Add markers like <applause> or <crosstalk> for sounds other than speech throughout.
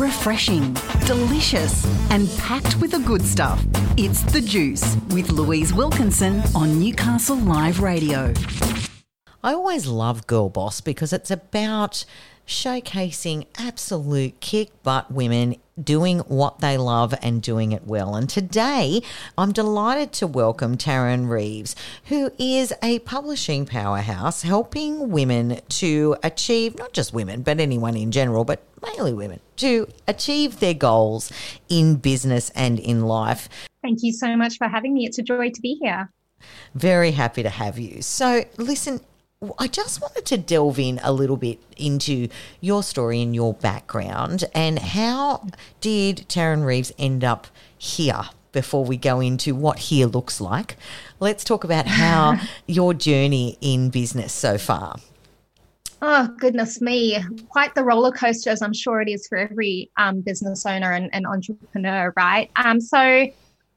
refreshing, delicious, and packed with the good stuff. It's The Juice with Louise Wilkinson on Newcastle Live Radio. I always love Girl Boss because it's about showcasing absolute kick butt women doing what they love and doing it well. And today I'm delighted to welcome Tarryn Reeves, who is a publishing powerhouse helping women to achieve, not just women, but anyone in general, but mainly women, to achieve their goals in business and in life. Thank you so much for having me. It's a joy to be here. Very happy to have you. So, listen, I just wanted to delve in a little bit into your story and your background and how did Tarryn Reeves end up here before we go into what here looks like. Let's talk about how <laughs> your journey in business so far. Oh, goodness me. Quite the roller coaster, as I'm sure it is for every um, business owner and, and entrepreneur, right? Um, so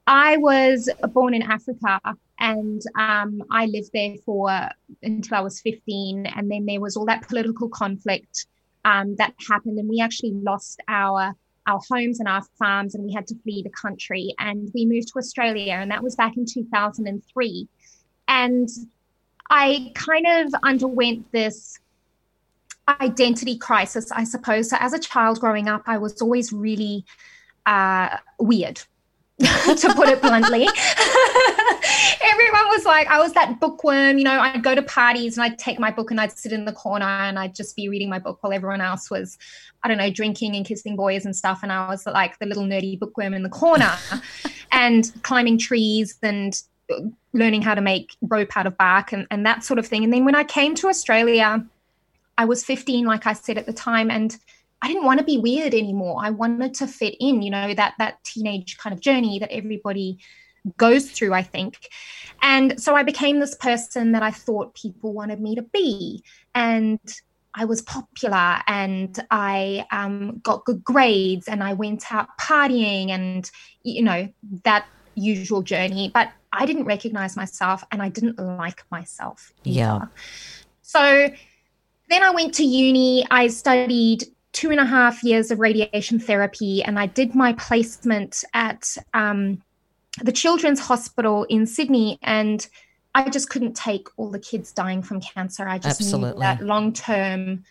I was born in Africa and um, I lived there for until I was 15. And then there was all that political conflict um, that happened, and we actually lost our our homes and our farms, and we had to flee the country. And we moved to Australia, and that was back in 2003. And I kind of underwent this identity crisis, I suppose. So as a child growing up, I was always really uh, weird. <laughs> to put it bluntly. <laughs> Everyone was like, I was that bookworm, you know, I'd go to parties and I'd take my book and I'd sit in the corner and I'd just be reading my book while everyone else was, I don't know, drinking and kissing boys and stuff. And I was like the little nerdy bookworm in the corner <laughs> and climbing trees and learning how to make rope out of bark and, and that sort of thing. And then when I came to Australia, I was 15, like I said at the time, and I didn't want to be weird anymore. I wanted to fit in, you know, that that teenage kind of journey that everybody goes through, I think. And so I became this person that I thought people wanted me to be. And I was popular and I um, got good grades and I went out partying and, you know, that usual journey. But I didn't recognize myself and I didn't like myself. Either. Yeah. So then I went to uni. I studied two and a half years of radiation therapy, and I did my placement at um, the Children's Hospital in Sydney, and I just couldn't take all the kids dying from cancer. I just Absolutely. knew that long term,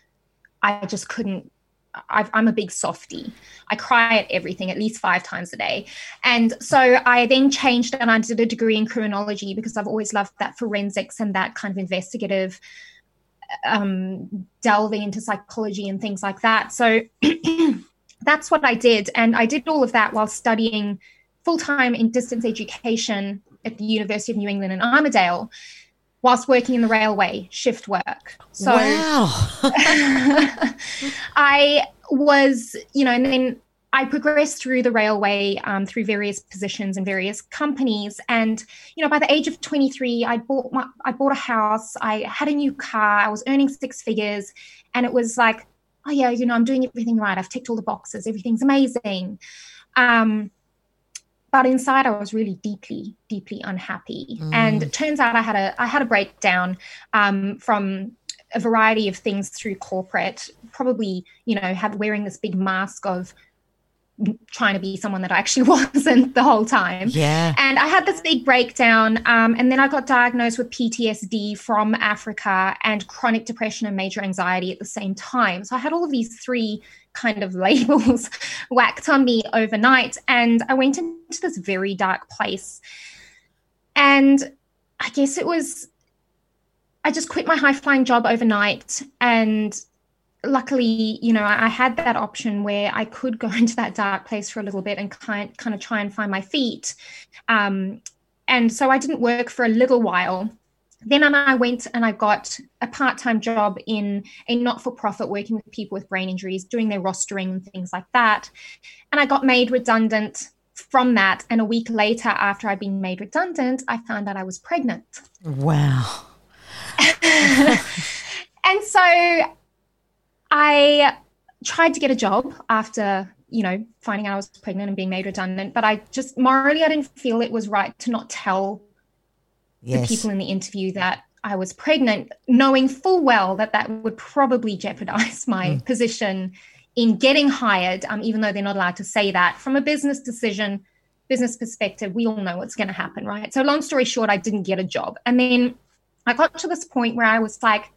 I just couldn't. i am a big softy. I cry at everything at least five times a day. And so I then changed and I did a degree in criminology because I've always loved that forensics and that kind of investigative um, delving into psychology and things like that. So <clears throat> that's what I did. And I did all of that while studying full time in distance education at the University of New England in Armidale whilst working in the railway shift work. So wow. <laughs> <laughs> I was, you know, and then I progressed through the railway um, through various positions and various companies, and you know, by the age of 23, I bought my, I bought a house, I had a new car, I was earning six figures, and it was like, oh yeah, you know, I'm doing everything right. I've ticked all the boxes. Everything's amazing. Um, but inside, I was really deeply, deeply unhappy. Mm. And it turns out I had a I had a breakdown um, from a variety of things through corporate. Probably, you know, had wearing this big mask of trying to be someone that I actually <laughs> wasn't the whole time. Yeah. And I had this big breakdown. Um, and then I got diagnosed with PTSD from Africa and chronic depression and major anxiety at the same time. So I had all of these three kind of <laughs> labels <laughs> whacked on me overnight. And I went into this very dark place. And I guess it was, I just quit my high flying job overnight and luckily, you know, I had that option where I could go <laughs> into that dark place for a little bit and kind kind of try and find my feet. Um, and so I didn't work for a little while. Then I went and I got a part-time job in a not-for-profit working with people with brain injuries, doing their rostering and things like that. And I got made redundant from that. And a week later, after I'd been made redundant, I found out I was pregnant. Wow. <laughs> and so I tried to get a job after, you know, finding out I was pregnant and being made redundant, but I just morally I didn't feel it was right to not tell yes. the people in the interview that I was pregnant, knowing full well that that would probably jeopardize <laughs> my mm. position in getting hired, um, even though they're not allowed to say that. From a business decision, business perspective, we all know what's going to happen, right? So, long story short, I didn't get a job. And then I got to this point where I was like,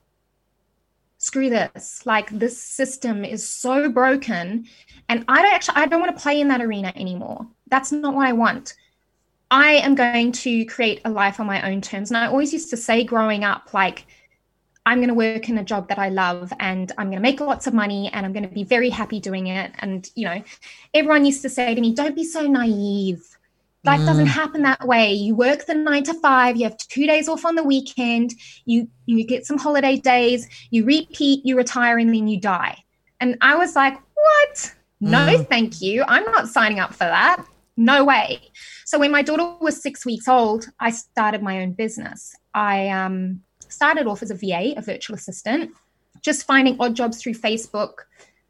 screw this. Like, this system is so broken. And I don't actually, I don't want to play in that arena anymore. That's not what I want. I am going to create a life on my own terms. And I always used to say growing up, like, I'm going to work in a job that I love and I'm going to make lots of money and I'm going to be very happy doing it. And, you know, everyone used to say to me, don't be so naive. Life mm. doesn't happen that way. You work the nine to five, you have two days off on the weekend, you, you get some holiday days, you repeat, you retire, and then you die. And I was like, what? No, mm. thank you. I'm not signing up for that. No way. So when my daughter was six weeks old, I started my own business. I um, started off as a VA, a virtual assistant, just finding odd jobs through Facebook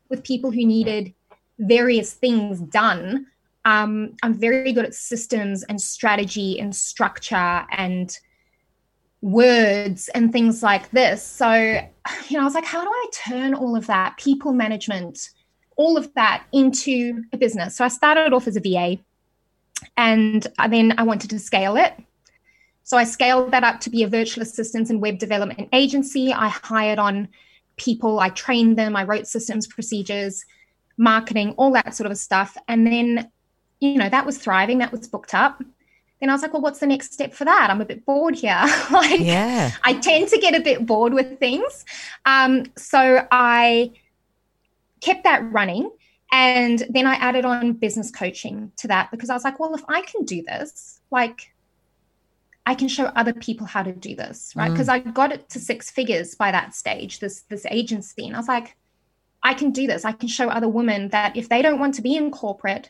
with people who needed various things done. Um, I'm very good at systems and strategy and structure and words and things like this. So, you know, I was like, how do I turn all of that, people management, all of that into a business? So I started off as a VA and then I wanted to scale it. So I scaled that up to be a virtual assistant and web development agency. I hired on people, I trained them, I wrote systems, procedures, marketing, all that sort of stuff. And then, you know, that was thriving, that was booked up. Then I was like, well, what's the next step for that? I'm a bit bored here. <laughs> like, yeah. I tend to get a bit bored with things. Um, so I kept that running. And then I added on business coaching to that because I was like, well, if I can do this, like, I can show other people how to do this, right? Because mm. I got it to six figures by that stage, this this agency, and I was like, I can do this. I can show other women that if they don't want to be in corporate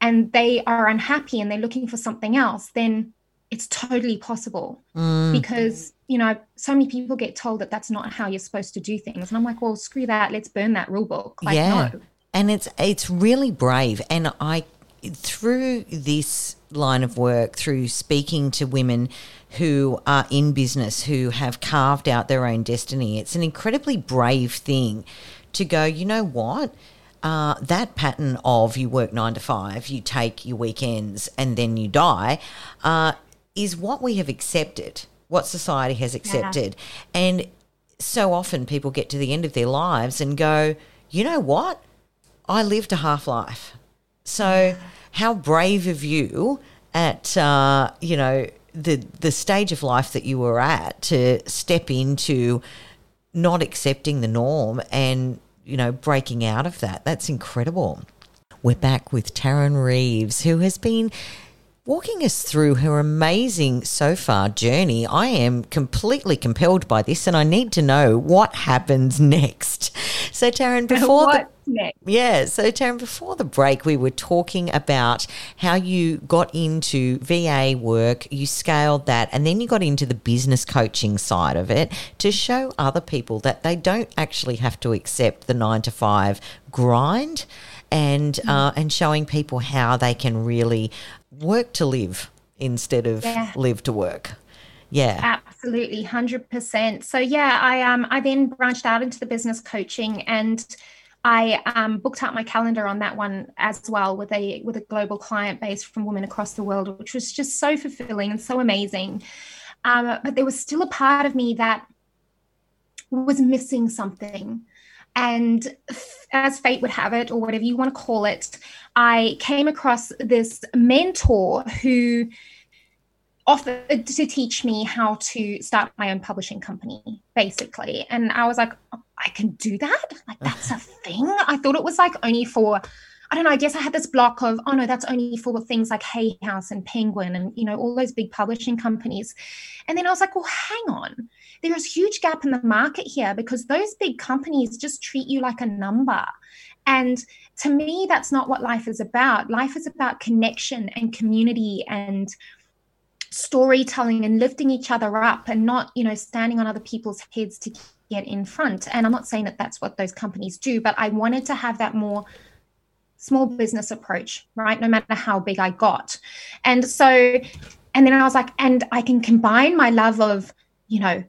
and they are unhappy and they're looking for something else, then it's totally possible. Mm. Because you know, so many people get told that that's not how you're supposed to do things, and I'm like, well, screw that. Let's burn that rule book. Like, yeah. no. And it's it's really brave, and I through this line of work, through speaking to women who are in business, who have carved out their own destiny, it's an incredibly brave thing to go, you know what? Uh, that pattern of you work nine to five, you take your weekends, and then you die uh, is what we have accepted, what society has accepted. Yeah. And so often people get to the end of their lives and go, you know what? I lived a half life. So how brave of you at uh, you know the the stage of life that you were at to step into not accepting the norm and you know breaking out of that. That's incredible. We're back with Tarryn Reeves, who has been walking us through her amazing so far journey. I am completely compelled by this and I need to know what happens next. So, Tarryn, <laughs> before the, next? Yeah, so Tarryn, before the break, we were talking about how you got into VA work, you scaled that, and then you got into the business coaching side of it to show other people that they don't actually have to accept the nine to five grind and mm. uh, and showing people how they can really work to live instead of yeah. live to work. Yeah. Absolutely, 100%. So yeah, I um I then branched out into the business coaching and I um, booked out my calendar on that one as well with a with a global client base from women across the world, which was just so fulfilling and so amazing. Um, but there was still a part of me that was missing something. And as fate would have it, or whatever you want to call it, I came across this mentor who offered to teach me how to start my own publishing company, basically. And I was like, oh, I can do that? Like, that's a thing? I thought it was like only for I don't know, I guess I had this block of, oh no, that's only for things like Hay House and Penguin and, you know, all those big publishing companies. And then I was like, well, hang on. There is a huge gap in the market here because those big companies just treat you like a number. And to me, that's not what life is about. Life is about connection and community and storytelling and lifting each other up and not, you know, standing on other people's heads to get in front. And I'm not saying that that's what those companies do, but I wanted to have that more small business approach, right? No matter how big I got. And so, and then I was like, and I can combine my love of, you know,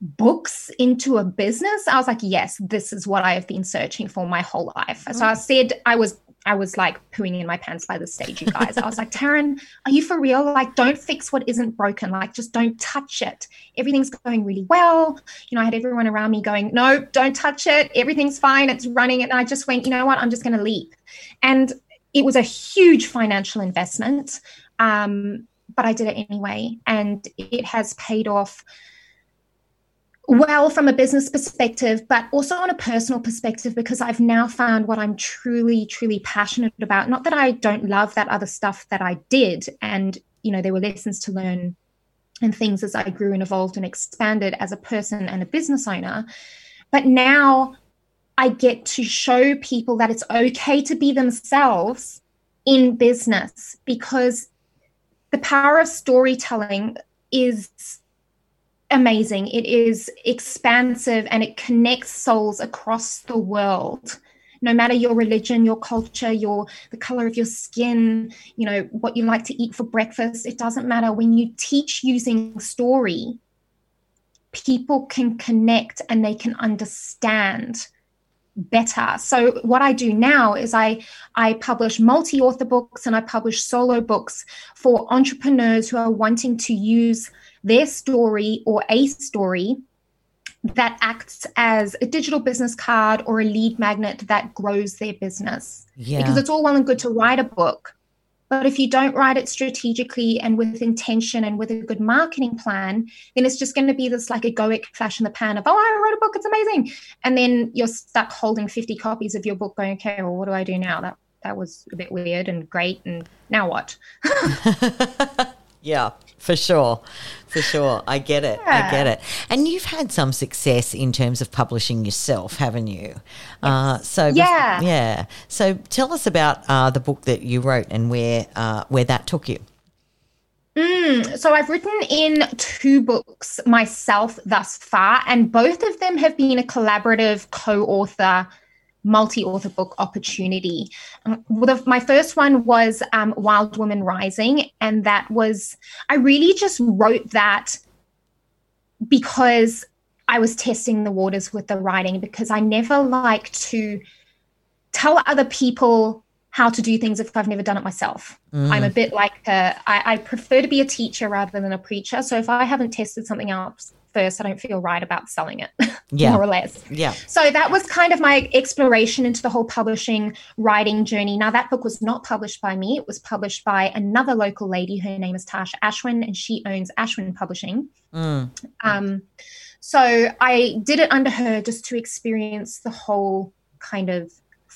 books into a business, I was like, yes, this is what I have been searching for my whole life. So I said I was I was like pooing in my pants by the stage, you guys. I was like, Tarryn, are you for real? Like, don't fix what isn't broken. Like, just don't touch it. Everything's going really well. You know, I had everyone around me going, no, don't touch it. Everything's fine. It's running. And I just went, you know what? I'm just going to leap. And it was a huge financial investment. Um, but I did it anyway. And it has paid off well from a business perspective, but also on a personal perspective, because I've now found what I'm truly, truly passionate about. Not that I don't love that other stuff that I did. And, you know, there were lessons to learn and things as I grew and evolved and expanded as a person and a business owner. But now I get to show people that it's okay to be themselves in business because the power of storytelling is amazing. It is expansive and it connects souls across the world. No matter your religion, your culture, your the color of your skin, you know, what you like to eat for breakfast, it doesn't matter. When you teach using story, people can connect and they can understand better. So what I do now is I I publish multi-author books and I publish solo books for entrepreneurs who are wanting to use their story or a story that acts as a digital business card or a lead magnet that grows their business. Yeah. Because it's all well and good to write a book, but if you don't write it strategically and with intention and with a good marketing plan, then it's just going to be this like egoic flash in the pan of, oh, I wrote a book, it's amazing. And then you're stuck holding 50 copies of your book going, okay, well, what do I do now? That that was a bit weird and great. And now what? <laughs> <laughs> yeah, for sure. For sure. I get it. Yeah. I get it. And you've had some success in terms of publishing yourself, haven't you? Uh, so yeah. yeah. So tell us about uh, the book that you wrote and where uh, where that took you. Mm, so I've written in two books myself thus far, and both of them have been a collaborative co-author multi-author book opportunity. Um, the, my first one was um, Wild Woman Rising, and that was I really just wrote that because I was testing the waters with the writing because I never like to tell other people how to do things if I've never done it myself. Mm. I'm a bit like a, I, I prefer to be a teacher rather than a preacher. So if I haven't tested something else first, I don't feel right about selling it, <laughs> yeah. more or less. Yeah. So that was kind of my exploration into the whole publishing writing journey. Now, that book was not published by me, it was published by another local lady. Her name is Tasha Ashwin, and she owns Ashwin Publishing. Mm. Um, so I did it under her just to experience the whole kind of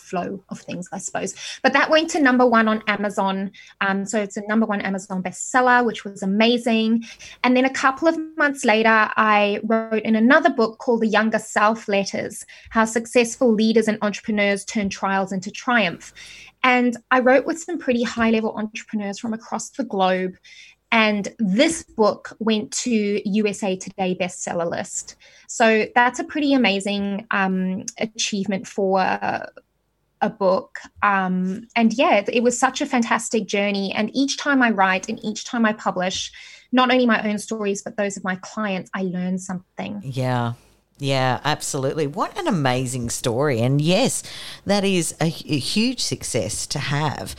flow of things, I suppose. But that went to number one on Amazon. Um, so it's a number one Amazon bestseller, which was amazing. And then a couple of months later, I wrote in another book called The Younger Self Letters How Successful Leaders and Entrepreneurs Turn Trials into Triumph. And I wrote with some pretty high level entrepreneurs from across the globe. And this book went to USA Today bestseller list. So that's a pretty amazing um, achievement for a book. Um, and yeah, it, was such a fantastic journey. And each time I write and each time I publish, not only my own stories, but those of my clients, I learn something. Yeah. Yeah, absolutely. What an amazing story. And yes, that is a, a huge success to have.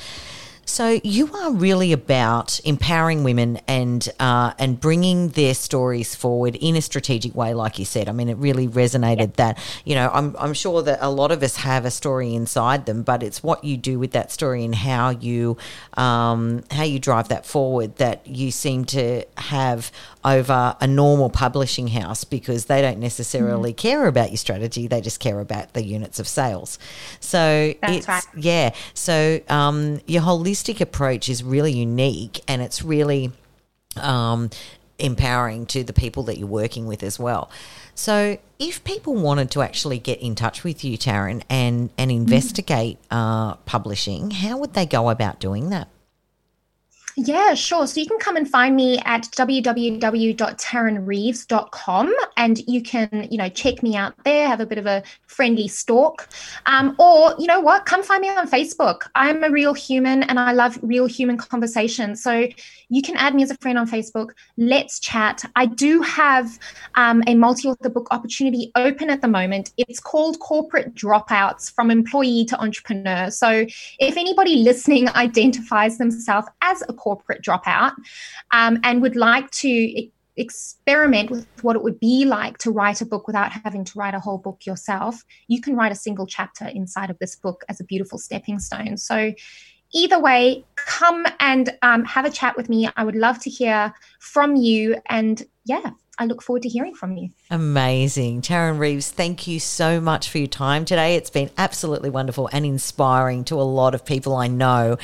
So you are really about empowering women and uh, and bringing their stories forward in a strategic way, like you said. I mean, it really resonated that you know I'm I'm sure that a lot of us have a story inside them, but it's what you do with that story and how you um, how you drive that forward that you seem to have over a normal publishing house because they don't necessarily mm. care about your strategy; they just care about the units of sales. So That's it's right. yeah. So um, your holistic holistic approach is really unique and it's really um, empowering to the people that you're working with as well. So, if people wanted to actually get in touch with you, Tarryn, and and investigate uh, publishing, how would they go about doing that? Yeah, sure. So you can come and find me at www.tarrynreeves.com and you can, you know, check me out there, have a bit of a friendly stalk. Um, or, you know what, come find me on Facebook. I'm a real human and I love real human conversation. So you can add me as a friend on Facebook. Let's chat. I do have um, a multi author book opportunity open at the moment. It's called Corporate Dropouts from Employee to Entrepreneur. So if anybody listening <laughs> identifies themselves as a corporate dropout um, and would like to experiment with what it would be like to write a book without having to write a whole book yourself, you can write a single chapter inside of this book as a beautiful stepping stone. So, either way, come and um, have a chat with me. I would love to hear from you. And yeah, I look forward to hearing from you. Amazing. Tarryn Reeves, thank you so much for your time today. It's been absolutely wonderful and inspiring to a lot of people I know